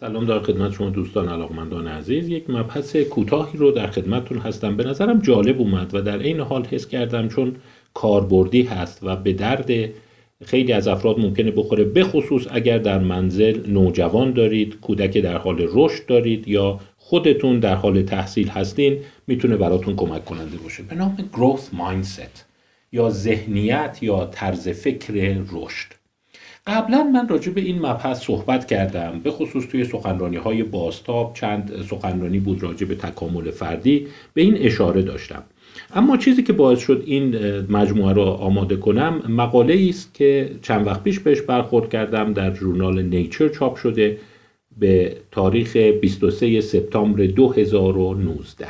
سلام در خدمت شما دوستان علاقمندان عزیز. یک مبحث کوتاهی رو در خدمتتون هستم. به نظرم جالب اومد و در این حال حس کردم چون کاربردی هست و به درد خیلی از افراد ممکنه بخوره بخصوص اگر در منزل نوجوان دارید کودک در حال رشد دارید یا خودتون در حال تحصیل هستین می‌تونه براتون کمک کننده باشه. به نام growth mindset یا ذهنیت یا طرز فکر رشد. قبلا من راجع به این مبحث صحبت کردم به خصوص توی سخنرانی های باستاب چند سخنرانی بود راجع به تکامل فردی به این اشاره داشتم. اما چیزی که باعث شد این مجموعه رو آماده کنم مقاله است که چند وقت پیش بهش برخورد کردم در ژورنال نیچر چاپ شده به تاریخ 23 سپتامبر 2019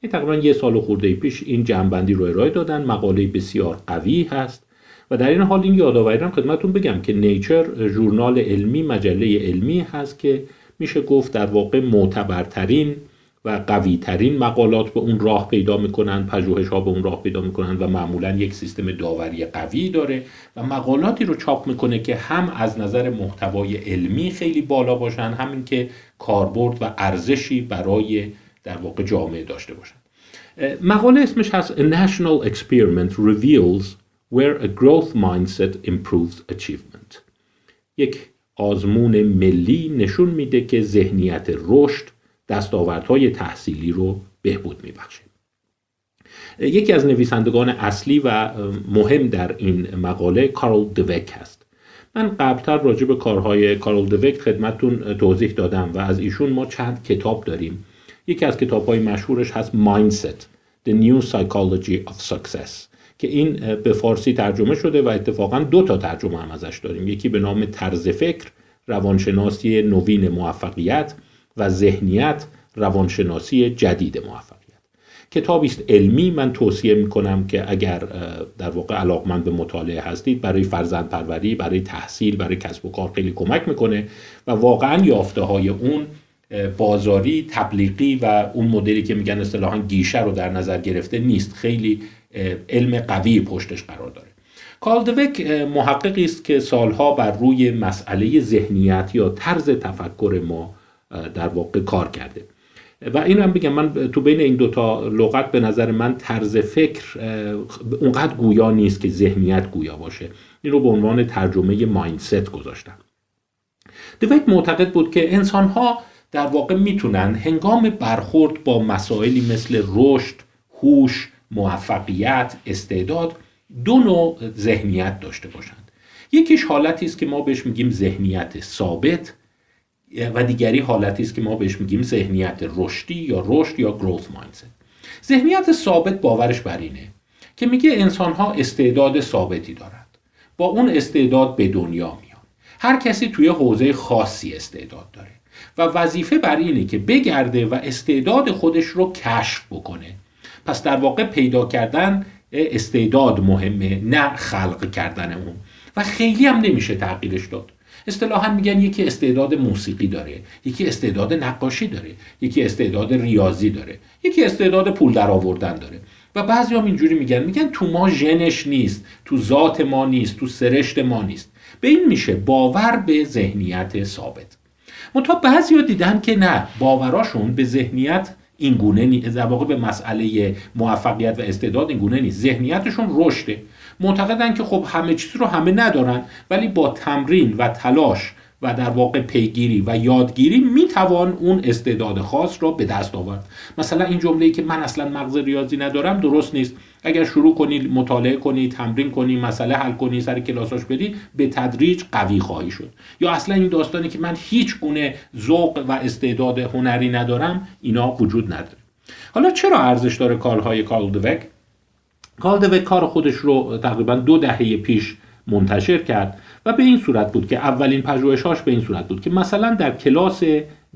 این تقریبا یه سال خورده پیش این جنبندی رو ارائه دادن. مقاله بسیار قوی هست. و در این حال این یادآوری هم خدمتتون بگم که نیچر ژورنال علمی مجله علمی هست که میشه گفت در واقع معتبرترین و قوی ترین مقالات به اون راه پیدا می‌کنن پژوهش ها به اون راه پیدا می‌کنن و معمولا یک سیستم داوری قوی داره و مقالاتی رو چاپ می‌کنه که هم از نظر محتوای علمی خیلی بالا باشن همین که کاربرد و ارزشی برای در واقع جامعه داشته باشن. مقاله اسمش هست A National Experiment Reveals Where a Growth Mindset Improves Achievement. یک آزمون ملی نشون میده که ذهنیت رشد دستاوردهای تحصیلی رو بهبود میبخشه. یکی از نویسندگان اصلی و مهم در این مقاله کارل دوک هست. من قبلتر راجع به کارهای کارل دوک خدمتتون توضیح دادم و از ایشون ما چند کتاب داریم. یکی از کتاب های مشهورش هست Mindset The New Psychology of Success. که این به فارسی ترجمه شده و اتفاقا دو تا ترجمه هم ازش داریم. یکی به نام طرز فکر روانشناسی نوین موفقیت و ذهنیت روانشناسی جدید موفقیت. کتابی است علمی. من توصیه می کنم که اگر در واقع علاقمند به مطالعه هستید برای فرزند پروری برای تحصیل برای کسب و کار خیلی کمک می‌کنه و واقعا یافته های اون بازاری تبلیغی و اون مدلی که میگن اصطلاحا گیشه رو در نظر گرفته نیست. خیلی علم قوی پشتش قرار داره. کالدوک محققی است که سالها بر روی مسئله ذهنیت یا طرز تفکر ما در واقع کار کرده. و این هم بگم من تو بین این دوتا لغت به نظر من طرز فکر اونقدر گویا نیست که ذهنیت گویا باشه. این رو به عنوان ترجمه مایندست گذاشتم. دوک معتقد بود که انسان ها در واقع می‌تونن هنگام برخورد با مسائلی مثل رشد، هوش، موفقیت، استعداد دو نوع ذهنیت داشته باشند. یکیش حالتی است که ما بهش میگیم ذهنیت ثابت و دیگری حالتی است که ما بهش میگیم ذهنیت رشدی یا رشد یا گروث مایندست ذهنیت ثابت باورش بر اینه که میگه انسان ها استعداد ثابتی دارند. با اون استعداد به دنیا میان. هر کسی توی حوزه خاصی استعداد داره. و وظیفه بر اینه که بگرده و استعداد خودش رو کشف بکنه. پس در واقع پیدا کردن استعداد مهمه نه خلق کردن اون. و خیلی هم نمیشه تغییرش داد. اصطلاحا میگن یکی استعداد موسیقی داره یکی استعداد نقاشی داره یکی استعداد ریاضی داره یکی استعداد پول در آوردن داره. و بعضی هم اینجوری میگن میگن تو ما ژنش نیست تو ذات ما نیست تو سرشت ما نیست. به این میشه باور به ذهنیت ثابت. منتها بعضی ها دیدن که نه باوراشون به ذهنیت این گونه نیست در واقع به مسئله موفقیت و استعداد این گونه نیست. ذهنیتشون رشده. معتقدن که خب همه چیز رو همه ندارن ولی با تمرین و تلاش و در واقع پیگیری و یادگیری می‌توان اون استعداد خاص را به دست آورد. مثلا این جمله که من اصلا مغز ریاضی ندارم درست نیست. اگر شروع کنی مطالعه کنی تمرین کنی مسئله حل کنی سر کلاساش بدی به تدریج قوی خواهی شد. یا اصلا این داستانی که من هیچ گونه ذوق و استعداد هنری ندارم اینا وجود نداره. حالا چرا ارزش داره کارهای کارل دوک؟ کارل دوک کار خودش رو تقریبا دو دهه پیش منتشر کرد و به این صورت بود که اولین پژوهشاش به این صورت بود که مثلا در کلاس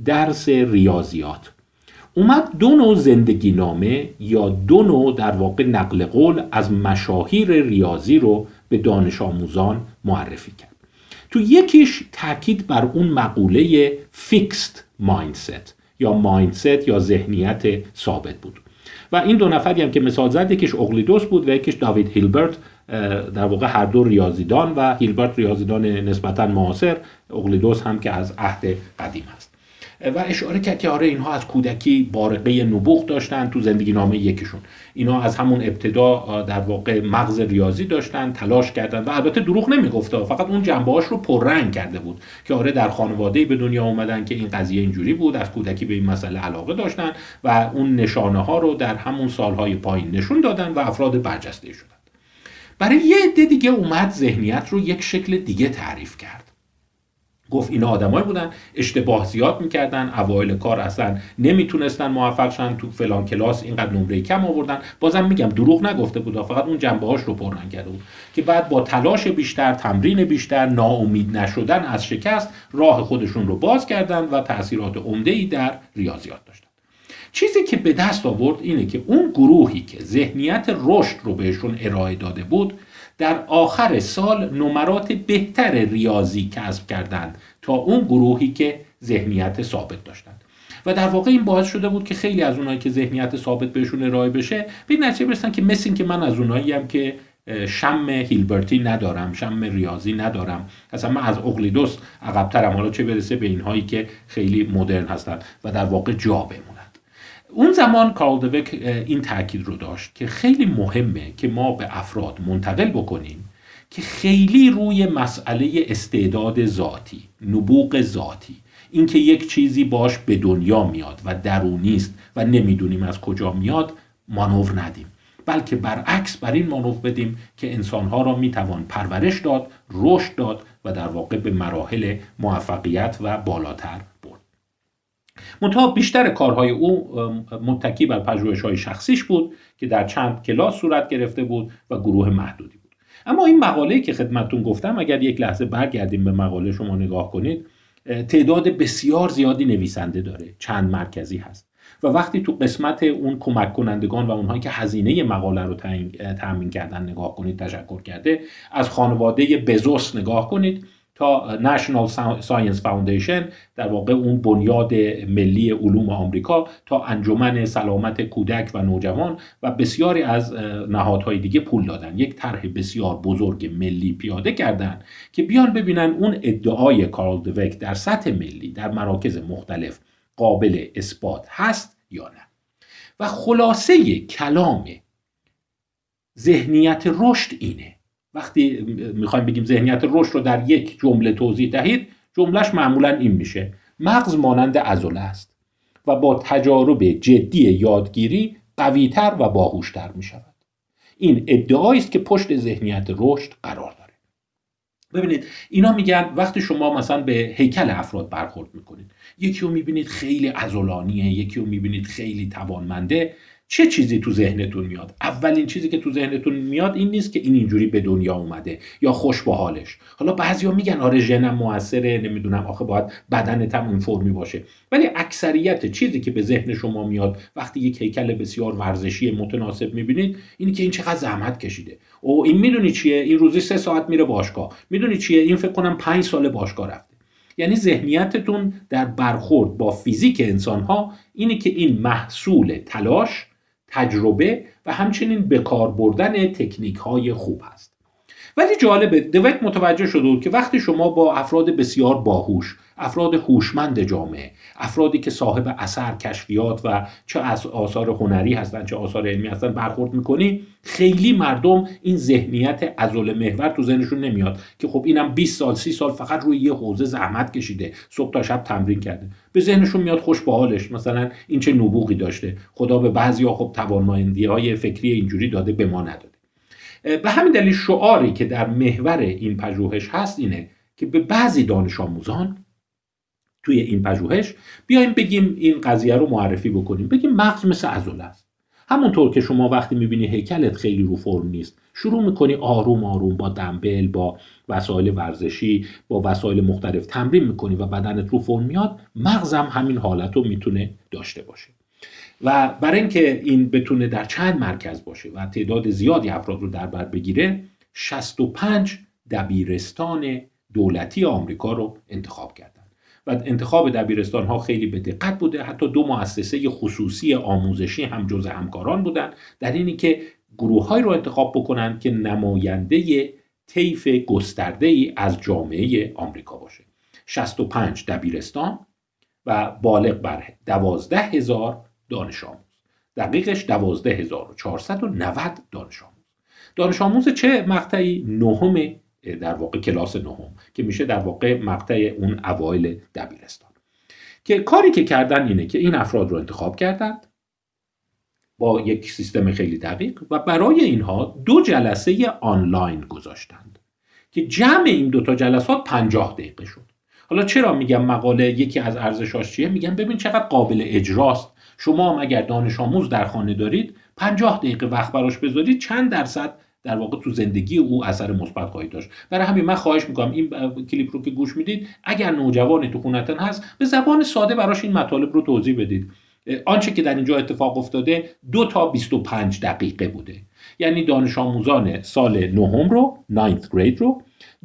درس ریاضیات اومد دو نوع زندگی نامه یا دو نوع در واقع نقل قول از مشاهیر ریاضی رو به دانش آموزان معرفی کرد. تو یکیش تاکید بر اون مقوله فیکست مایندست یا مایندست یا ذهنیت ثابت بود. و این دو نفری هم که مثال زد یکیش اقلیدوس بود و یکیش داوید هیلبرت در واقع هر دو ریاضیدان و هیلبرت ریاضیدان نسبتا معاصر اقلیدوس هم که از عهد قدیم هست و اشاره کرد که آره اینها از کودکی بارقه نبوغ داشتن تو زندگی نامه یکیشون. اینا از همون ابتدا در واقع مغز ریاضی داشتن تلاش کردن و البته دروغ نمی‌گفته فقط اون جنبه رو پررنگ کرده بود که آره در خانواده به دنیا اومدن که این قضیه اینجوری بود از کودکی به این مسئله علاقه داشتن و اون نشانه ها رو در همون سالهای پایین نشون دادن و افراد برجسته شدن. برای یه عده دیگه اومد ذهنیت رو یک شکل دیگه تعریف کرد. گفت اینا آدمایی بودن اشتباه زیاد می‌کردن اوایل کار اصلا نمی‌تونستن موفق شن تو فلان کلاس اینقدر نمره کم آوردن. بازم میگم دروغ نگفته بود فقط اون جنبه هاش رو پررنگ کرده بود. که بعد با تلاش بیشتر تمرین بیشتر ناامید نشدن از شکست راه خودشون رو باز کردن و تاثیرات عمده ای در ریاضیات داشتن. چیزی که به دست آورد اینه که اون گروهی که ذهنیت رشد رو بهشون ارائه داده بود در آخر سال نمرات بهتر ریاضی کسب کردند تا اون گروهی که ذهنیت ثابت داشتند. و در واقع این باعث شده بود که خیلی از اونایی که ذهنیت ثابت بهشون ارائه بشه به نتیجه برسن که مثل که من از اونایی هم که شم هیلبرتی ندارم شم ریاضی ندارم. اصلا من از اقلیدوس عقبترم. حالا چه برسه به اینهایی که خیلی مدرن هستند و در واقع جا بمونند اون زمان کارل این تاکید رو داشت که خیلی مهمه که ما به افراد منتقل بکنیم که خیلی روی مسئله استعداد ذاتی نبوغ ذاتی اینکه یک چیزی باش به دنیا میاد و درونی است و نمی‌دونیم از کجا میاد مانور ندیم. بلکه برعکس بر این مانور بدیم که انسانها را می‌توان پرورش داد رشد داد و در واقع به مراحل موفقیت و بالاتر منتها بیشتر کارهای او متکی بر پژوهش های شخصیش بود که در چند کلاس صورت گرفته بود و گروه محدودی بود. اما این مقاله که خدمتون گفتم اگر یک لحظه برگردیم به مقاله شما نگاه کنید تعداد بسیار زیادی نویسنده داره. چند مرکزی هست. و وقتی تو قسمت اون کمک کنندگان و اونهایی که هزینه مقاله رو تأمین کردن نگاه کنید تشکر کرده از خانواده بزوس نگاه کنید. تا National Science Foundation در واقع اون بنیاد ملی علوم آمریکا تا انجمن سلامت کودک و نوجوان و بسیاری از نهادهای دیگه پول دادن. یک طرح بسیار بزرگ ملی پیاده کردن که بیان ببینن اون ادعای کارل دوک در سطح ملی در مراکز مختلف قابل اثبات هست یا نه. و خلاصه کلام ذهنیت رشد اینه وقتی می‌خوایم بگیم ذهنیت رشد رو در یک جمله توضیح دهید جملهش معمولا این میشه. مغز مانند عضله است و با تجارب جدی یادگیری قویتر و باهوشتر می شود این ادعایی است که پشت ذهنیت رشد قرار داره. ببینید اینا میگن وقتی شما مثلا به هیکل افراد برخورد می‌کنید یکی رو می‌بینید خیلی عضلانیه یکی رو می‌بینید خیلی توانمنده چه چیزی تو ذهنتون میاد؟ اولین چیزی که تو ذهنتون میاد این نیست که این اینجوری به دنیا اومده یا خوش به حالش. حالا بعضیا میگن آره ژنم موثره نمی‌دونم آخه باید بدنت هم اون فرمی باشه. ولی اکثریت چیزی که به ذهن شما میاد وقتی یک هیکل بسیار ورزشی متناسب می‌بینید اینی که این چقدر زحمت کشیده. او این می‌دونی چیه؟ این روزی سه ساعت میره باشگاه. می‌دونی چیه؟ این فکر کنم پنج سال باشگاه رفته. یعنی ذهنیتتون در برخورد با فیزیک انسان ها اینه که این محصول تلاش تجربه و همچنین به کار بردن تکنیک های خوب هست. ولی جالبه دوک متوجه شده بود که وقتی شما با افراد بسیار باهوش افراد هوشمند جامعه افرادی که صاحب اثر کشفیات و چه از آثار هنری هستن چه آثار علمی هستن برخورد می‌کنی خیلی مردم این ذهنیت ازول محور تو ذهنشون نمیاد که خب اینم 20 سال 30 سال فقط روی یه حوزه زحمت کشیده صبح تا شب تمرین کرده. به ذهنشون میاد خوش به حالش. مثلا این چه نبوغی داشته. خدا به بعضیا خب توانمندی های فکری اینجوری داده به ما نداده. به همین دلیل شعاری که در محور این پژوهش هست اینه که به بعضی دانش آموزان توی این پژوهش بیایم بگیم این قضیه رو معرفی بکنیم. بگیم مغز مثل عضله است. همونطور که شما وقتی می‌بینی هیکلت خیلی رو فرم نیست شروع می‌کنی آروم آروم با دنبل با وسایل ورزشی با وسایل مختلف تمرین می‌کنی و بدنت رو فرم میاد مغزم همین حالت رو می‌تونه داشته باشه. و برای اینکه این بتونه در چند مرکز باشه و تعداد زیادی افراد رو در بر بگیره 65 دبیرستان دولتی آمریکا رو انتخاب کردن. و انتخاب دبیرستان ها خیلی به دقت بوده. حتی دو مؤسسه خصوصی آموزشی هم جز همکاران بودن. در اینی که گروه رو انتخاب بکنن که نماینده طیف گسترده ای از جامعه آمریکا باشه. 65 دبیرستان و بالغ بر دوازده هزار دانش آموز. دقیقش دوازده هزار و چهارصد و نود دانش آموز. دانش آموز چه مقطعی؟ نهم در واقع کلاس نهم که میشه در واقع مقطع اون اوایل دبیرستان. که کاری که کردن اینه که این افراد رو انتخاب کردند با یک سیستم خیلی دقیق و برای اینها دو جلسه آنلاین گذاشتند که جمع این دوتا جلسات پنجاه دقیقه شد. حالا چرا میگم مقاله یکی از ارزشاش چیه؟ میگم ببین چقدر قابل اجراست. شما هم اگر دانش آموز در خانه دارید پنجاه دقیقه وقت براش بذارید چند درصد در واقع تو زندگی او اثر مثبت خواهید داشت. برای همین من خواهش می‌کنم این کلیپ رو که گوش می‌دید اگر نوجوانی تو خونتون هست به زبان ساده براش این مطالب رو توضیح بدید. آنچه که در اینجا اتفاق افتاده دو تا 25 دقیقه بوده. یعنی دانش آموزان سال نهم رو 9 گرید رو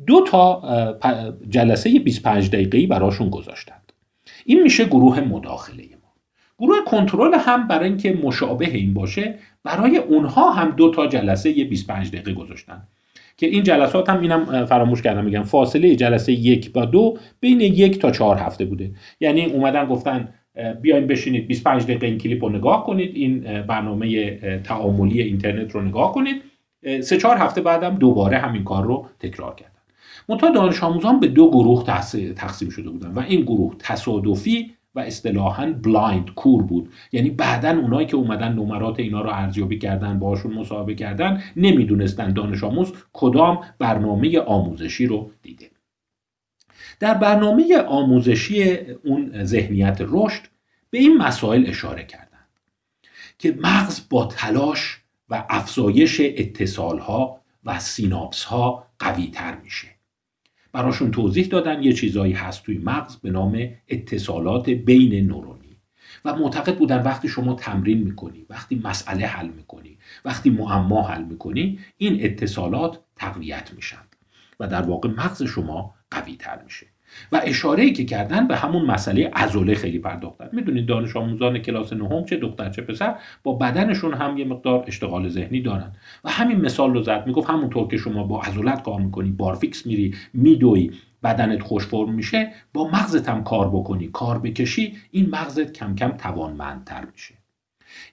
دو تا جلسه 25 دقیقه‌ای براشون گذاشتند. این میشه گروه مداخله. گروه کنترل هم برای اینکه مشابه این باشه برای اونها هم دو تا جلسه 25 دقیقه گذاشتن. که این جلسات هم اینم فراموش کردم میگم فاصله جلسه یک با دو بین یک تا چهار هفته بوده. یعنی اومدن گفتن بیاین بشینید 25 دقیقه این کلیپ رو نگاه کنید این برنامه تعاملی اینترنت رو نگاه کنید. سه چهار هفته بعدم دوباره همین کار رو تکرار کردن. منتها دانش آموزان به دو گروه تقسیم شده بودن و این گروه تصادفی و اصطلاحا blind کور بود. یعنی بعدا اونایی که اومدن نمرات اینا رو ارزیابی کردن باشون مصاحبه کردن نمی‌دونستن دانش آموز کدام برنامه آموزشی رو دیده. در برنامه آموزشی اون ذهنیت رشد به این مسائل اشاره کردند که مغز با تلاش و افزایش اتصال ها و سیناپس ها قوی تر میشه. براشون توضیح دادن یه چیزایی هست توی مغز به نام اتصالات بین نورونی. و معتقد بودن وقتی شما تمرین می‌کنی وقتی مسئله حل می‌کنی وقتی معما حل می‌کنی این اتصالات تقویت میشن و در واقع مغز شما قوی تر میشه. و اشاره ای که کردن به همون مسئله عضله خیلی پرداختن. می‌دونید دانش آموزان کلاس نهم چه دختر چه پسر با بدنشون هم یه مقدار اشتغال ذهنی دارن. و همین مثال رو زد می‌گفت همونطور که شما با عضلت کار می‌کنی بارفیکس میری میدوی بدنت خوش فرم میشه با مغزت هم کار بکنی کار بکشی این مغزت کم کم توانمندتر میشه.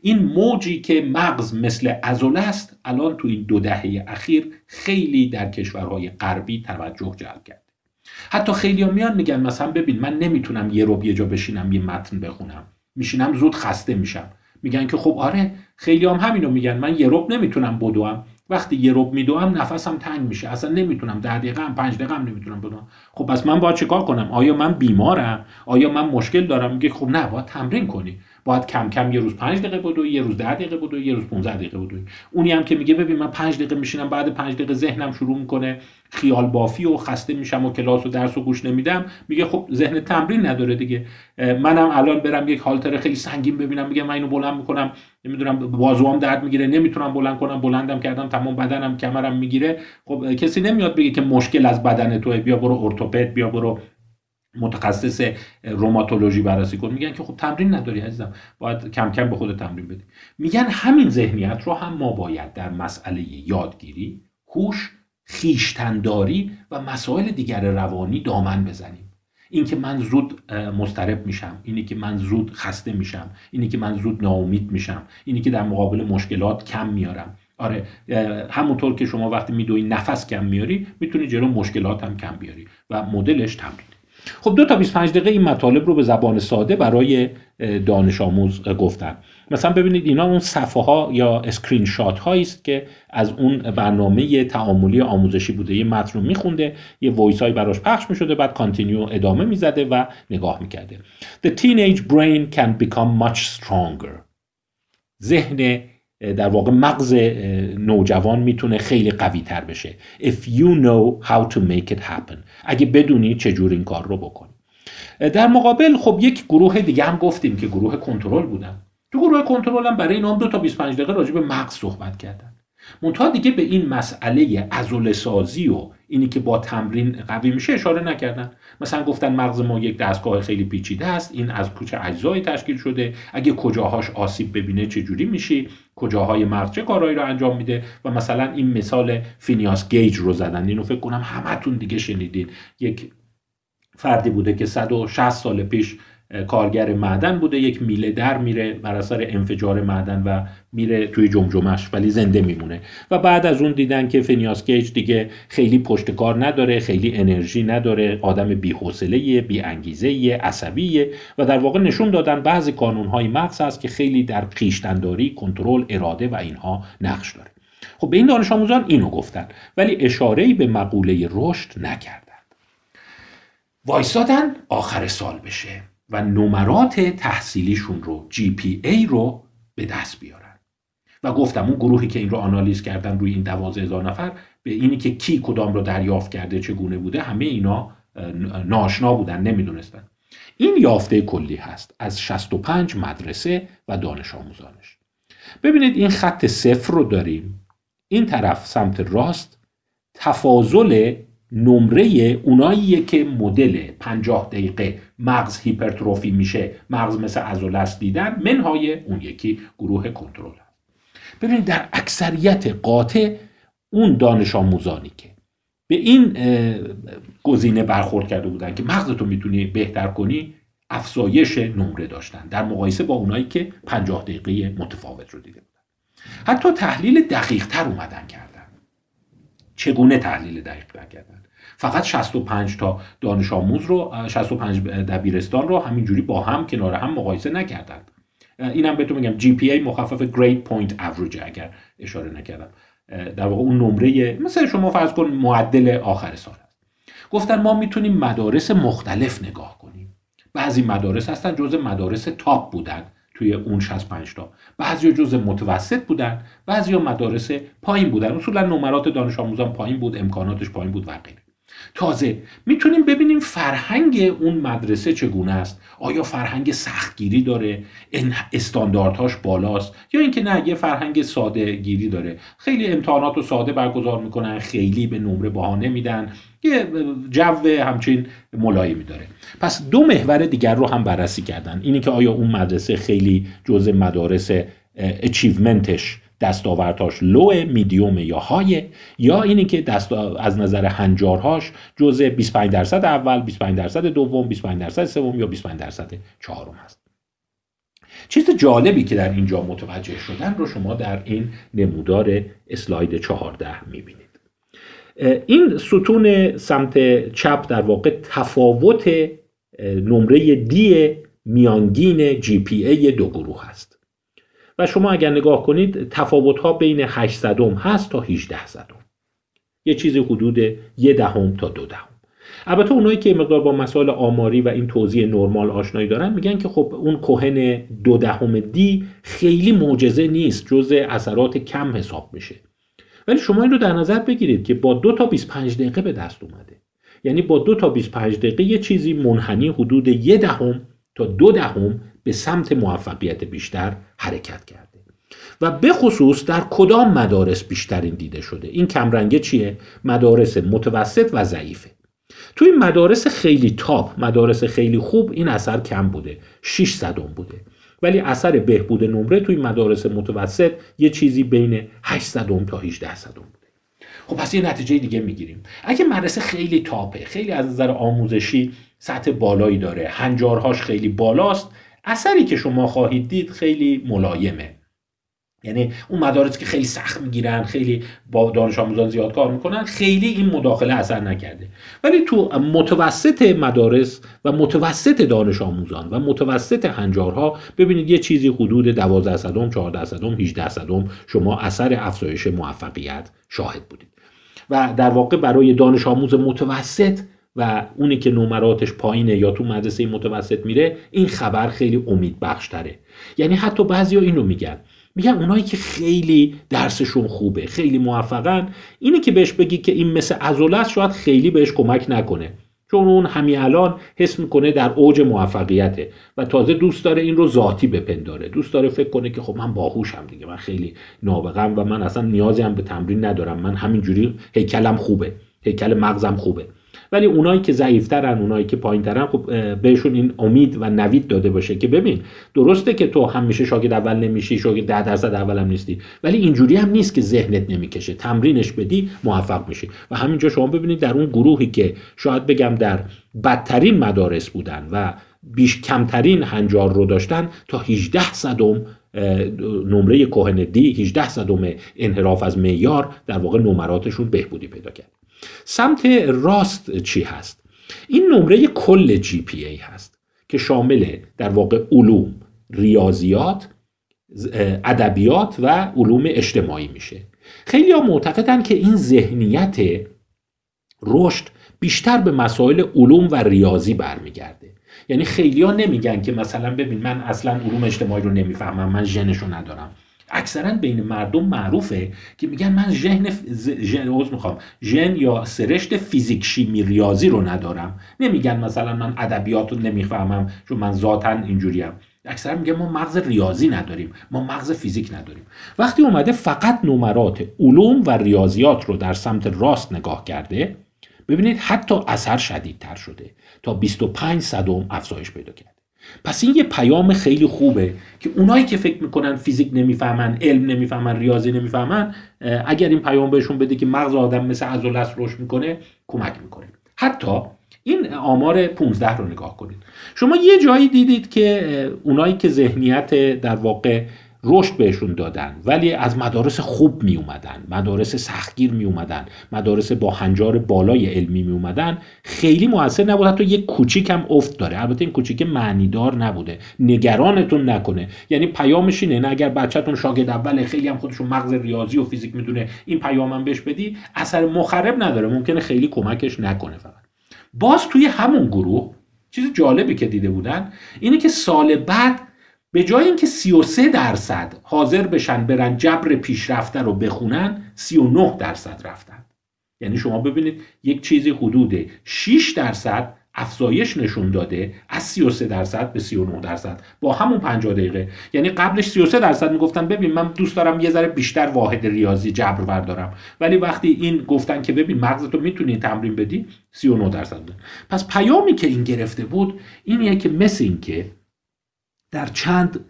این موجی که مغز مثل عضله است الان تو این دو دهه اخیر خیلی در کشورهای غربی توجه جلب کرد حتی خیلی میان میگن مثلا ببین من نمی‌تونم یه روب یه جا بشینم یه متن بخونم. میشینم زود خسته میشم. میگن که خب آره خیلی هم همینو میگن. من یه روب نمی‌تونم بدوم. وقتی یه روب میدوم نفسم تنگ میشه. اصلا نمی‌تونم. ده دقیقه هم پنج دقیقه هم نمی‌تونم بدوم. خب پس من باید چیکار کنم؟ آیا من بیمارم؟ آیا من مشکل دارم؟ میگه خب نه باید تمرین کنی. باید کم کم یه روز پنج دقیقه بدوی یه روز ده دقیقه بدوی یه روز 15 دقیقه بدوی. اونی هم که میگه ببین من پنج دقیقه میشینم بعد پنج دقیقه ذهنم شروع می‌کنه خیال بافی و خسته میشم و کلاس و درس و گوش نمیدم میگه خب ذهن تمرین نداره دیگه. منم الان برم یک هالتر خیلی سنگین ببینم میگه من اینو بلند می‌کنم نمی‌دونم بازوام درد می‌گیره نمی‌تونم بلند کنم بلندم کردم تمام بدنم کمرم می‌گیره. خب کسی نمیاد بگه که مشکل از بدن توه بیا برو ارتوپد بیا برو متخصص روماتولوژی بررسی کن. میگن که خب تمرین نداری عزیزم. باید کم کم به خود تمرین بدی. میگن همین ذهنیت رو هم ما باید در مسئله یادگیری هوش خویشتنداری و مسائل دیگر روانی دامن بزنیم. اینکه من زود مضطرب میشم اینی که من زود خسته میشم اینی که من زود ناامید میشم اینی که در مقابل مشکلات کم میارم. آره همونطور که شما وقتی میدوی نفس کم میاری می‌تونی جلو مشکلات هم کم بیاری و مدلش تمرین. خب دو تا 25 دقیقه این مطالب رو به زبان ساده برای دانش آموز گفتن مثلا ببینید اینا اون صفحه ها یا اسکرین شات هایی است که از اون برنامه تعاملی آموزشی بوده. یه متن رو میخونده یه voice هایی براش پخش می‌شده بعد continue ادامه می‌زده و نگاه می‌کرده. The teenage brain can become much stronger. ذهن در واقع مغز نوجوان می‌تونه خیلی قوی تر بشه. If you know how to make it happen. اگه بدونی چجور این کار رو بکنی در مقابل خب یک گروه دیگه هم گفتیم که گروه کنترل بودن. تو گروه کنترل هم برای این دو تا 25 دقیقه راجع به مغز صحبت کردن. منتها دیگه به این مسئله ازول سازی و اینی که با تمرین قوی میشه اشاره نکردن. مثلا گفتن مغز ما یک دستگاه خیلی پیچیده است. این از کوچه اجزایی تشکیل شده. اگه کجاهاش آسیب ببینه چه جوری میشی؟ کجاهای مغز چه کارهایی رو انجام میده و مثلا این مثال فینیاس گیج رو زدن. اینو فکر کنم همتون دیگه شنیدین. یک فردی بوده که 160 سال پیش کارگر معدن بوده یک میله در میره بر اثر انفجار معدن و میره توی جمجمش ولی زنده میمونه. و بعد از اون دیدن که فنیاس گیج دیگه خیلی پشت کار نداره خیلی انرژی نداره آدم بی حوصله بی انگیزه عصبیه و در واقع نشون دادن بعضی های مغز هست که خیلی در خیشتنداری کنترل اراده و اینها نقش داره. خب به این دانش آموزان اینو گفتن ولی اشاره به مقوله رشد نکردن. وایستادن آخر سال بشه. و نمرات تحصیلیشون رو GPA رو به دست بیارن. و گفتم اون گروهی که این رو آنالیز کردن روی این دوازه نفر به اینی که کی کدام رو دریافت کرده چگونه بوده همه اینا ناشنا بودن نمی‌دونستن. این یافته کلی هست از 65 مدرسه و دانش آموزانش. ببینید این خط صفر رو داریم. این طرف سمت راست تفاضل نمره اوناییه که مدل 50 دقیقه مغز هیپرتروفی میشه مغز مثل ازولست دیدن منهای اون یکی گروه کنترل ببینید در اکثریت قاطع اون دانش آموزانی که به این گزینه برخورد کرده بودن که مغزتو می‌تونی بهتر کنی افزایش نمره داشتن. در مقایسه با اونایی که 50 دقیقه متفاوت رو دیده بودن. حتی تحلیل دقیق تر اومدن کردن. چگونه تحلیل دقیق کردن فقط 65 تا دانش آموز رو 65 دبیرستان رو همینجوری با هم کنار هم مقایسه نکردند. اینم بهتون میگم جی پی ای مخفف Great Point Average اگر اشاره نکردم. در واقع اون نمره مثل شما فرض کن معدل آخر سال هست. گفتن ما می‌تونیم مدارس مختلف نگاه کنیم. بعضی مدارس هستن جزء مدارس تاپ بودن توی اون 65 تا. بعضی جزء متوسط بودن بعضی مدارس پایین بودن. اصولا نمرات دانش آموزان پایین بود امکاناتش پایین بود و غیره. تازه می‌تونیم ببینیم فرهنگ اون مدرسه چگونه است. آیا فرهنگ سختگیری داره؟ استانداردهاش بالاست؟ یا اینکه نه یه فرهنگ ساده گیری داره. خیلی امتحانات رو ساده برگزار می‌کنن خیلی به نمره بها نمیدن یه جو همچین ملایمی داره. پس دو محور دیگر رو هم بررسی کردن. اینی که آیا اون مدرسه خیلی جزء مدارس اچیومنتش دستاوردهاش لو میدیوم یا های یا اینی که دست از نظر هنجارهاش جزء 25 درصد اول 25 درصد دوم 25 درصد سوم یا 25 درصد چهارم هست. چیز جالبی که در اینجا متوجه شدن رو شما در این نمودار اسلاید 14 می‌بینید. این ستون سمت چپ در واقع تفاوت نمره دی میانگین جی پی ای دو گروه هست. شما اگر نگاه کنید تفاوت ها بین 800 هست تا 18 صدم یه چیزی حدود یه دهم تا دو دهم. البته اونایی که مقدار با مسائل آماری و این توضیح نرمال آشنایی دارن میگن که خب اون کهن دو دهم دی خیلی معجزه نیست جز اثرات کم حساب میشه. ولی شما این رو در نظر بگیرید که با دو تا 25 دقیقه به دست اومده. یعنی با دو تا 25 دقیقه یه چیزی منحنی حدود یه دهم تا دو دهم به سمت موفقیت بیشتر حرکت کرده. و به خصوص در کدام مدارس بیشترین دیده شده؟ این کمرنگه چیه؟ مدارس متوسط و ضعیفه. توی مدارس خیلی تاپ مدارس خیلی خوب این اثر کم بوده 6 صدم بوده. ولی اثر بهبود نمره توی مدارس متوسط یه چیزی بین 8 صدم تا 18 صدم بوده. خب پس یه نتیجه دیگه می‌گیریم. اگه مدرسه خیلی تاپه خیلی از نظر آموزشی سطح بالایی داره هنجارهاش خیلی بالاست اثری که شما خواهید دید خیلی ملایمه. یعنی اون مدارسی که خیلی سخت می‌گیرن خیلی با دانش آموزان زیاد کار می‌کنن خیلی این مداخله اثر نکرده. ولی تو متوسط مدارس و متوسط دانش آموزان و متوسط هنجارها ببینید یه چیزی حدود 12 صدم 14 صدم 18 صدم شما اثر افزایش موفقیت شاهد بودید. و در واقع برای دانش آموز متوسط و اونی که نمراتش پایینه یا تو مدرسه متوسط میره این خبر خیلی امید بخشتره یعنی حتی بعضیا اینو میگن. میگن اونایی که خیلی درسشون خوبه خیلی موفقن اینه که بهش بگی که این مثل ازوله شاید خیلی بهش کمک نکنه. چون اون همین الان حس می‌کنه در اوج موفقیته و تازه دوست داره این رو ذاتی بپنداره. دوست داره فکر کنه که خب من باهوشم دیگه من خیلی نابغم و من اصلا نیازی هم به تمرین ندارم. من همینجوری هیکلم خوبه هیکل مغزم خوبه. ولی اونایی که ضعیفترن اونایی که پایینترن خب بهشون این امید و نوید داده باشه که ببین درسته که تو همیشه شاگرد اول نمیشی شاگرد ده درصد اول هم نیستی ولی اینجوری هم نیست که ذهنت نمی‌کشه. تمرینش بدی موفق میشی. و همینجا شما ببینید در اون گروهی که شاید بگم در بدترین مدارس بودن و بیش کمترین هنجار رو داشتن تا 18 صدم نمره کوهن دی 18 صدم انحراف از معیار در واقع نمراتشون بهبودی پیدا کرد. سمت راست چی هست؟ این نمره کل جی پی ای هست که شامل در واقع علوم ریاضیات ادبیات و علوم اجتماعی میشه. خیلی ها معتقدن که این ذهنیت رشد بیشتر به مسائل علوم و ریاضی برمیگرده. یعنی خیلی ها نمیگن که مثلا ببین من اصلا علوم اجتماعی رو نمی‌فهمم من ژنش رو ندارم. اکثرا بین مردم معروفه که میگن من ژن ژن می‌خوام. ژن یا سرشت فیزیک شیمی ریاضی رو ندارم. نمیگن مثلا من ادبیات رو نمی‌فهمم چون من ذاتا اینجوریم. اکثرا میگن ما مغز ریاضی نداریم. ما مغز فیزیک نداریم. وقتی اومده فقط نمرات علوم و ریاضیات رو در سمت راست نگاه کرده ببینید حتی اثر شدیدتر شده تا 25 صدم افزایش پیدا کرده پس این یه پیام خیلی خوبه که اونایی که فکر می‌کنن فیزیک نمی‌فهمن علم نمی‌فهمن ریاضی نمی‌فهمن اگر این پیام بهشون بده که مغز آدم مثل عضله رشد می‌کنه کمک می‌کنه. حتی این آمار 15 رو نگاه کنید. شما یه جایی دیدید که اونایی که ذهنیت در واقع رشد بهشون دادن ولی از مدارس خوب می اومدن مدارس سختگیر می اومدن مدارس با هنجار بالای علمی می اومدن خیلی موثر نبود حتی یک کوچیک هم افت داره. البته این کوچیک معنیدار نبوده. نگرانتون نکنه. یعنی پیامش اینه نه اگر بچهتون شاگرد اول خیلی هم خودشون مغز ریاضی و فیزیک می‌دونه این پیامم بهش بدی. اثر مخرب نداره ممکنه خیلی کمکش نکنه فقط. باز توی همون گروه چیز جالبی که دیده بودن اینه که سال بعد به جای اینکه 33 درصد حاضر بشن برن جبر پیشرفته رو بخونن 39 درصد رفتن. یعنی شما ببینید یک چیزی حدود 6 درصد افزایش نشون داده از 33 درصد به 39 درصد. با همون 50 دقیقه. یعنی قبلش 33 درصد می‌گفتن ببین من دوست دارم یه ذره بیشتر واحد ریاضی جبر بردارم ولی وقتی این گفتن که ببین مغزتو می‌تونی تمرین بدی 39 درصد. بود پس پیامی که این گرفته بود اینیه که مثل این که در چند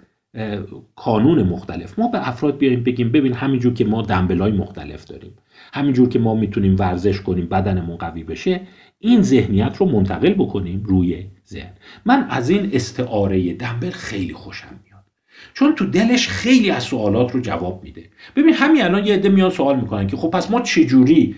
کانون مختلف. ما به افراد بیایم بگیم ببین همینجور که ما دنبلای مختلف داریم همینجور که ما می‌تونیم ورزش کنیم بدنمون قوی بشه این ذهنیت رو منتقل بکنیم روی ذهن. من از این استعاره دنبل خیلی خوشم چون تو دلش خیلی از سوالات رو جواب میده. ببین همین الان یه عده میان سوال می‌کنن که خب پس ما چجوری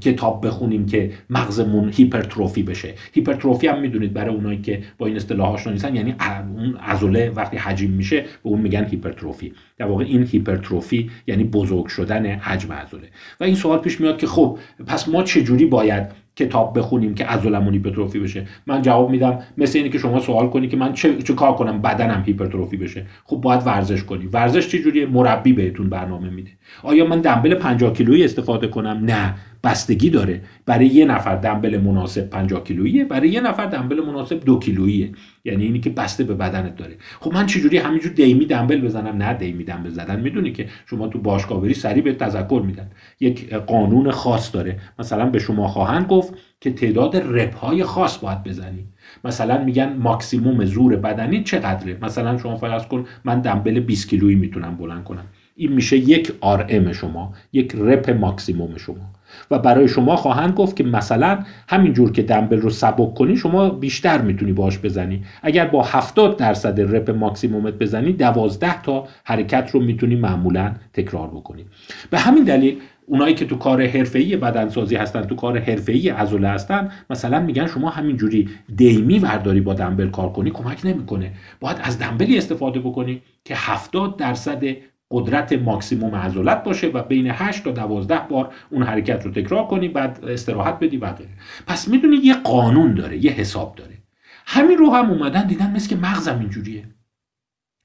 کتاب بخونیم که مغزمون hypertrophy بشه؟ hypertrophy هم می‌دونید برای اونایی که با این اصطلاح آشنا نیستن یعنی اون عضله وقتی حجم میشه به اون میگن hypertrophy. در واقع این hypertrophy یعنی بزرگ شدن حجم عضله. و این سوال پیش میاد که خب پس ما چجوری باید کتاب بخونیم که عضلمون hypertrophy بشه. من جواب میدم مثل اینه که شما سوال کنی که من چه, چه کار کنم بدنم hypertrophy بشه. خب باید ورزش کنی. ورزش چه جوریه مربی بهتون برنامه میده. آیا من دنبل 50 کیلویی استفاده کنم؟ نه. بستگی داره. برای یه نفر دنبل مناسب 50 کیلوییه برای یه نفر دنبل مناسب دو کیلوییه. یعنی اینی که بسته به بدنت داره. خب من چجوری همینجور دیمی دنبل بزنم؟ نه دیمی دنبل زدن. می‌دونی که شما تو باشگاه بری سریع به تذکر میدن. یک قانون خاص داره. مثلا به شما خواهند گفت که تعداد رپ های خاص باید بزنی. مثلا میگن ماکسیموم زور بدنی چقدره؟ مثلا شما فرض کن من دنبل 20 کیلویی می‌تونم بلند کنم. این میشه یک آر ام شما یک رپ ماکسیموم شما. و برای شما خواهند گفت که مثلا همینجور که دنبل رو سبک کنی شما بیشتر می‌تونی باش بزنی. اگر با 70 درصد رپ ماکسیمومت بزنی 12 تا حرکت رو می‌تونی معمولا تکرار بکنی. به همین دلیل اونایی که تو کار حرفه‌ای بدنسازی هستن تو کار حرفه‌ای عضله هستن مثلا میگن شما همینجوری دیمی ورداری با دنبل کار کنی کمک نمی‌کنه. باید از دنبلی استفاده بکنی که 70 درصد قدرت ماکسیموم عضلت باشه و بین 8 تا 12 بار اون حرکت رو تکرار کنی بعد استراحت بدی و غیره. پس می‌دونی یه قانون داره یه حساب داره. همین رو هم اومدن دیدن مثل که مغزم اینجوریه.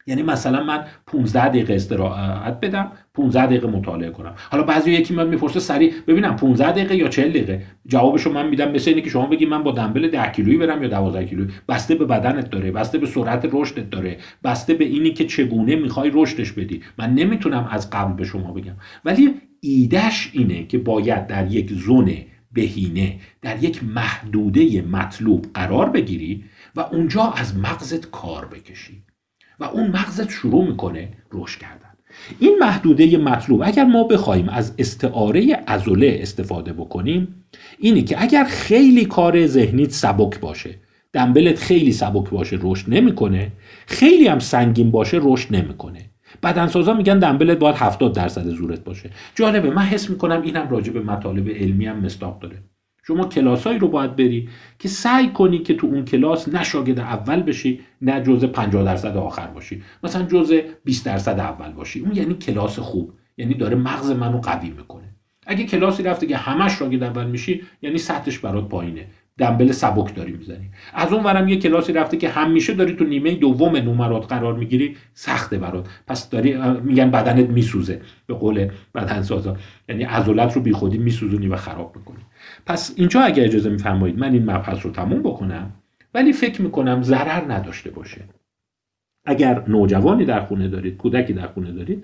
یعنی مثلا من 15 دقیقه استراحت بدم 15 دقیقه مطالعه کنم. حالا بعضی یکی من می‌پرسه سریع ببینم 15 دقیقه یا 40 دقیقه؟ جوابشو من میدم مثل اینه که شما بگی من با دنبل 10 کیلویی برم یا 12 کیلویی. بسته به بدنت داره بسته به سرعت رشدت داره بسته به اینی که چگونه می‌خوای رشدش بدی. من نمی‌تونم از قبل به شما بگم. ولی ایدهش اینه که باید در یک زون بهینه در یک محدوده مطلوب قرار بگیری و اونجا از مغزت کار بکشی. و اون مغزت شروع می‌کنه رشد کردن. این محدوده مطلوب. اگر ما بخوایم از استعاره ازوله استفاده بکنیم اینه که اگر خیلی کار ذهنیت سبک باشه دنبلت خیلی سبک باشه رشد نمی‌کنه خیلی هم سنگین باشه رشد نمی‌کنه. بدنسازا میگن دنبلت باید 70 درصد زورت باشه. جالبه من حس می‌کنم اینم راجع به مطالب علمی هم مستاق داره. شما کلاسایی رو باید بری که سعی کنی که تو اون کلاس نه شاگرد اول بشی نه جزء 50 درصد آخر باشی. مثلا جزء 20 درصد اول باشی. اون یعنی کلاس خوب. یعنی داره مغز منو قوی می‌کنه. اگه کلاسی رفته که همش شاگرد اول میشی یعنی سطحش برات پایینه. دنبل سبک داری می‌زنی از اون ورم یه کلاسی رفته که همیشه داری تو نیمه دوم نمرات قرار می‌گیری سخته برات. پس داری میگن بدنت میسوزه. به قول بدنسازا. یعنی عضلات رو بیخودی میسوزونی و خراب می‌کنی. پس اینجا اگه اجازه میفرمایید من این مبحث رو تموم بکنم ولی فکر می‌کنم ضرر نداشته باشه. اگر نوجوانی در خونه دارید کودکی در خونه دارید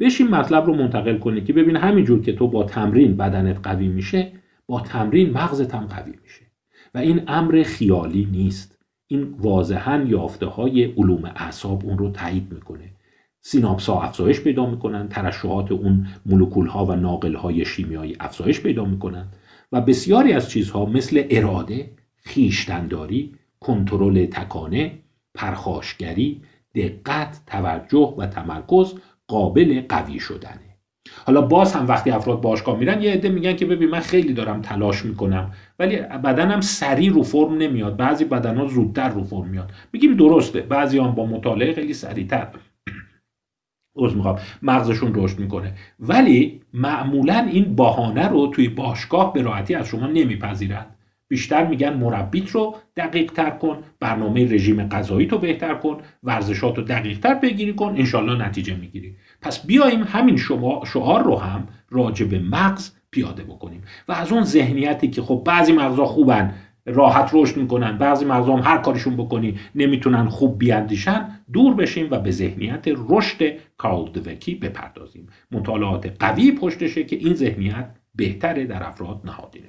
بشین مطلب رو منتقل کنید که ببین همینجور که تو با تمرین بدنت قوی میشه با تمرین مغزت هم قوی میشه. و این امر خیالی نیست. این واضحا یافته های علوم اعصاب اون رو تایید می‌کنه. سیناپس ها افزایش پیدا می‌کنن ترشحات اون مولکول ها و ناقل های شیمیایی افزایش پیدا می‌کنن و بسیاری از چیزها مثل اراده خیشتنداری کنترل تکانه پرخاشگری دقت توجه و تمرکز قابل قوی شدنه. حالا باز هم وقتی افراد باشگاه میرن یه عده میگن که ببین من خیلی دارم تلاش می‌کنم ولی بدنم سریع رو فرم نمیاد. بعضی بدنها زودتر رو فرم میاد. میگیم درسته. بعضی هم با مطالعه خیلی سریعتر. از می‌خوام. مغزشون رشد می‌کنه. ولی معمولا این بهانه رو توی باشگاه به راحتی از شما نمیپذیرند بیشتر میگن مربیت رو دقیق تر کن برنامه رژیم غذایی تو بهتر کن ورزشات رو دقیق تر بگیری کن انشالله نتیجه می‌گیری. پس بیایم همین شعار رو هم راجع به مغز پیاده بکنیم. و از اون ذهنیتی که خب بعضی مغزها خوبن راحت رشد می‌کنن بعضی مغزها هم هر کارشون بکنی نمی‌تونن خوب بیاندیشن دور بشیم و به ذهنیت رشد کالدوکی بپردازیم. مطالعات قوی پشتشه که این ذهنیت بهتره در افراد نهادینه.